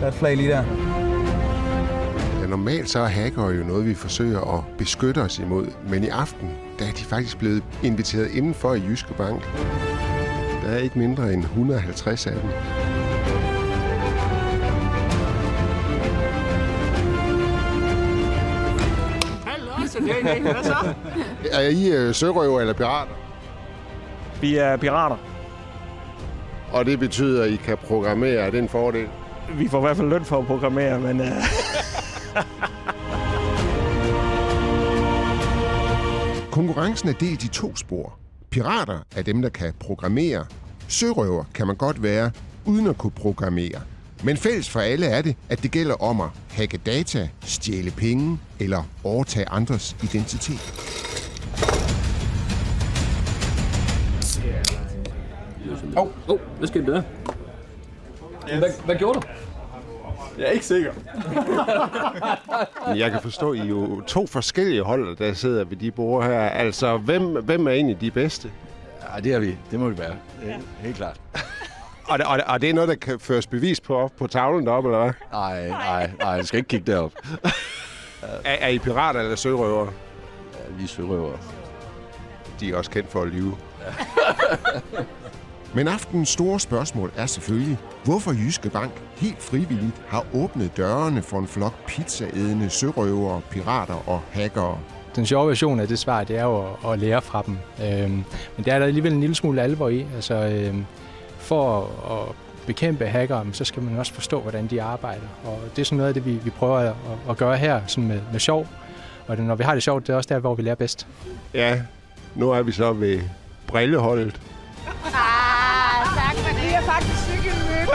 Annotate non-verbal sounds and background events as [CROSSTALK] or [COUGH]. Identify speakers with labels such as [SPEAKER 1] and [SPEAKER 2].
[SPEAKER 1] Der er et flag lige der.
[SPEAKER 2] Ja, normalt så er hacker jo noget, vi forsøger at beskytte os imod. Men i aften, der er de faktisk blevet inviteret indenfor i Jyske Bank. Der er ikke mindre end 150 af dem. Er I øh, sørøver eller pirater?
[SPEAKER 3] Vi er pirater.
[SPEAKER 2] Og det betyder, at I kan programmere. Er det en fordel?
[SPEAKER 3] Vi får i hvert fald løn for at programmere, men uh,
[SPEAKER 2] Konkurrencen er delt i to spor. Pirater er dem, der kan programmere. Sørøver kan man godt være, uden at kunne programmere. Men fælles for alle er det, at det gælder om at hacke data, stjæle penge eller overtage andres identitet.
[SPEAKER 4] Åh, oh, oh, hvad skete der? Hvad, hvad gjorde du?
[SPEAKER 1] Jeg er ikke sikker. [LAUGHS]
[SPEAKER 2] Jeg kan forstå, at I er jo to forskellige hold, der sidder ved de bord her. Altså, hvem, hvem er egentlig de bedste?
[SPEAKER 4] Ja, det er vi. Det må vi være. Det er helt klart.
[SPEAKER 2] Og, det- og, det- og det er noget, der kan føres bevis på op på tavlen deroppe, eller hvad?
[SPEAKER 4] Nej, nej, nej, du skal ikke kigge derop. [LAUGHS]
[SPEAKER 2] Er, er I pirater eller sørøver?
[SPEAKER 4] Ja, vi er sørøver.
[SPEAKER 2] De er også kendt for at lyve. [LAUGHS] Men aftenens store spørgsmål er selvfølgelig, hvorfor Jyske Bank helt frivilligt har åbnet dørene for en flok pizzaædende sørøvere, pirater og hackere.
[SPEAKER 5] Den sjove version af det svar, det er jo at, at lære fra dem. Øhm, men der er der alligevel en lille smule alvor i. Altså, øhm, for at, at bekæmpe hackere, så skal man også forstå, hvordan de arbejder. Og det er sådan noget af det, vi, vi prøver at, at gøre her sådan med, med sjov. Og det, når vi har det sjovt, det er også der, hvor vi lærer bedst.
[SPEAKER 2] Ja, nu er vi så ved brilleholdet.
[SPEAKER 6] Ah, tak for det. Vi er faktisk cykelmøb.